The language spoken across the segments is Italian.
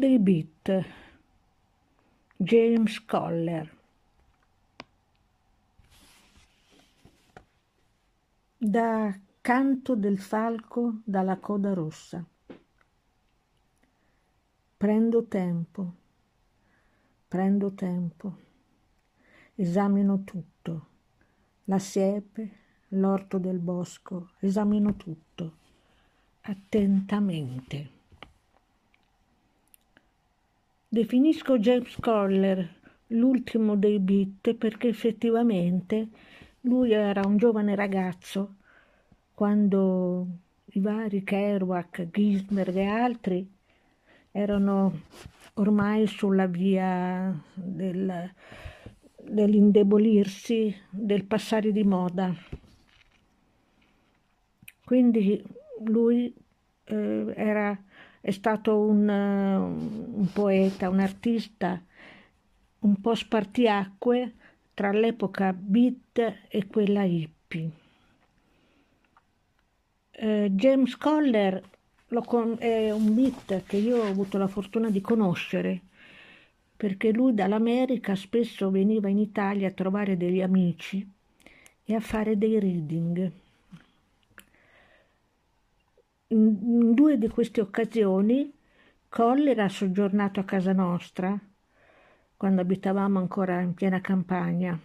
dei beat, James Coller. Da Canto del falco dalla coda rossa. Prendo tempo, prendo tempo, esamino tutto, la siepe, l'orto del bosco, esamino tutto, attentamente. Definisco James Coller l'ultimo dei beat perché effettivamente lui era un giovane ragazzo quando i vari Kerouac, Gisberg e altri erano ormai sulla via del, dell'indebolirsi, del passare di moda. Quindi lui eh, era, è stato un, un poeta, un artista un po' spartiacque tra l'epoca beat e quella hippie. Eh, James Coller con- è un beat che io ho avuto la fortuna di conoscere perché lui dall'America spesso veniva in Italia a trovare degli amici e a fare dei reading. In, due di queste occasioni Coller ha soggiornato a casa nostra quando abitavamo ancora in piena campagna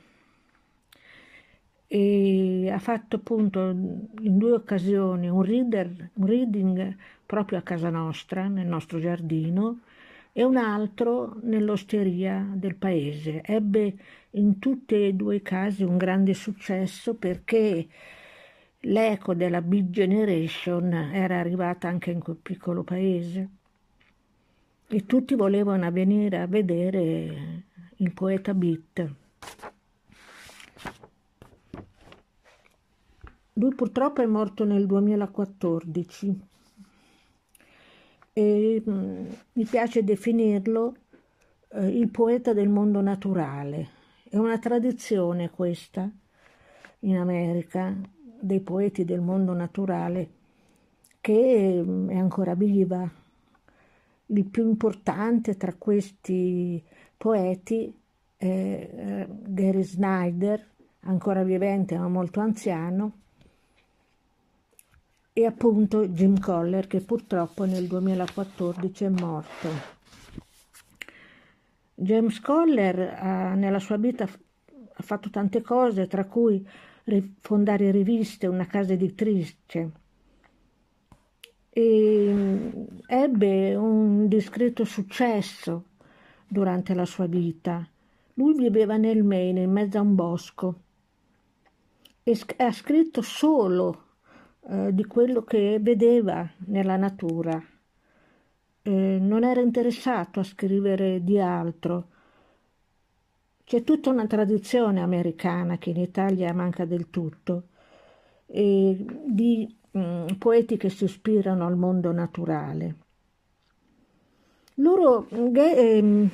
e ha fatto appunto in due occasioni un, reader, un reading proprio a casa nostra, nel nostro giardino, e un altro nell'osteria del paese. Ebbe in tutti e due i casi un grande successo perché l'eco della Big Generation era arrivata anche in quel piccolo paese e tutti volevano venire a vedere il poeta Beat. Lui purtroppo è morto nel 2014 e mm, mi piace definirlo eh, il poeta del mondo naturale. È una tradizione questa in America dei poeti del mondo naturale che mm, è ancora viva. Il più importante tra questi poeti è eh, Gary Snyder, ancora vivente ma molto anziano, e appunto Jim Coller che purtroppo nel 2014 è morto. James Coller ha, nella sua vita ha fatto tante cose, tra cui fondare riviste, una casa editrice. E ebbe un discreto successo durante la sua vita. Lui viveva nel Maine, in mezzo a un bosco, e ha scritto solo eh, di quello che vedeva nella natura. Eh, non era interessato a scrivere di altro. C'è tutta una tradizione americana che in Italia manca del tutto, di mh, mm, poeti che si ispirano al mondo naturale. Loro, eh,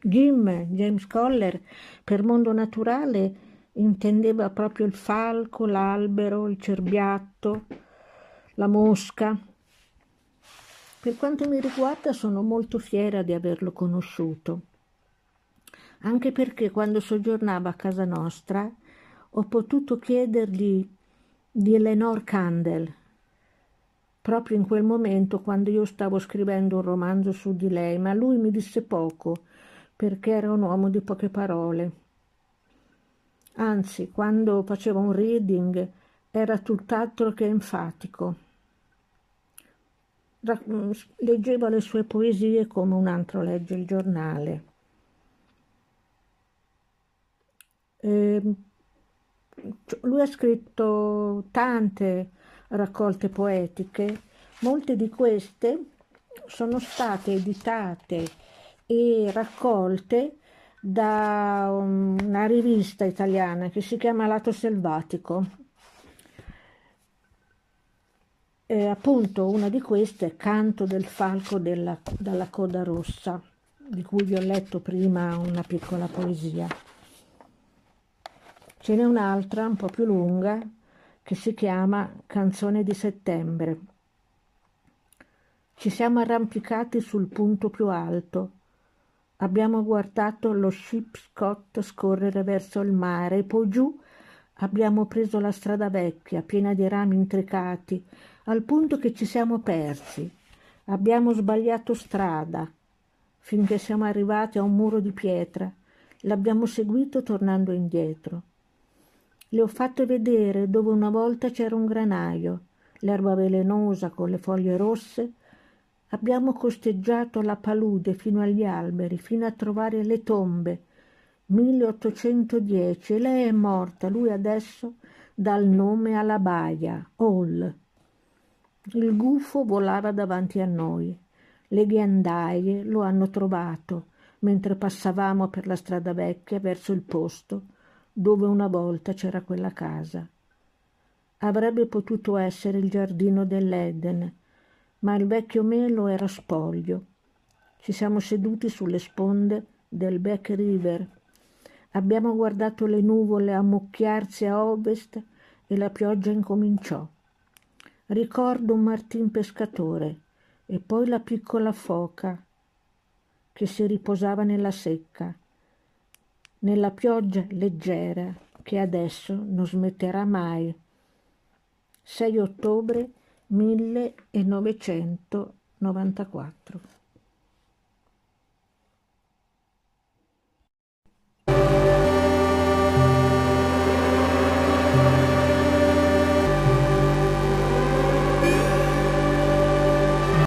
Jim, James Coller, per mondo naturale intendeva proprio il falco, l'albero, il cerbiatto, la mosca. Per quanto mi riguarda sono molto fiera di averlo conosciuto, anche perché quando soggiornava a casa nostra ho potuto chiedergli di Eleanor Candel, proprio in quel momento quando io stavo scrivendo un romanzo su di lei, ma lui mi disse poco perché era un uomo di poche parole anzi quando faceva un reading era tutt'altro che enfatico. Mm, leggeva le sue poesie come un altro legge il giornale. E lui ha scritto tante raccolte poetiche, molte di queste sono state editate e raccolte da una rivista italiana che si chiama Lato Selvatico. E appunto una di queste è Canto del falco della, dalla coda rossa, di cui vi ho letto prima una piccola poesia. Ce n'è un'altra un po' più lunga che si chiama Canzone di settembre. Ci siamo arrampicati sul punto più alto. Abbiamo guardato lo Scott scorrere verso il mare e poi giù abbiamo preso la strada vecchia, piena di rami intricati, al punto che ci siamo persi. Abbiamo sbagliato strada finché siamo arrivati a un muro di pietra. L'abbiamo seguito tornando indietro. Le ho fatto vedere dove una volta c'era un granaio, l'erba velenosa con le foglie rosse. Abbiamo costeggiato la palude fino agli alberi, fino a trovare le tombe. 1810 e lei è morta, lui adesso dà il nome alla baia, Hall. Il gufo volava davanti a noi. Le ghiandaie lo hanno trovato mentre passavamo per la strada vecchia verso il posto dove una volta c'era quella casa. Avrebbe potuto essere il giardino dell'Eden, ma il vecchio melo era spoglio. Ci siamo seduti sulle sponde del Back River. Abbiamo guardato le nuvole ammucchiarsi a ovest e la pioggia incominciò. Ricordo un martin pescatore e poi la piccola foca che si riposava nella secca nella pioggia leggera che adesso non smetterà mai. 6 ottobre 1994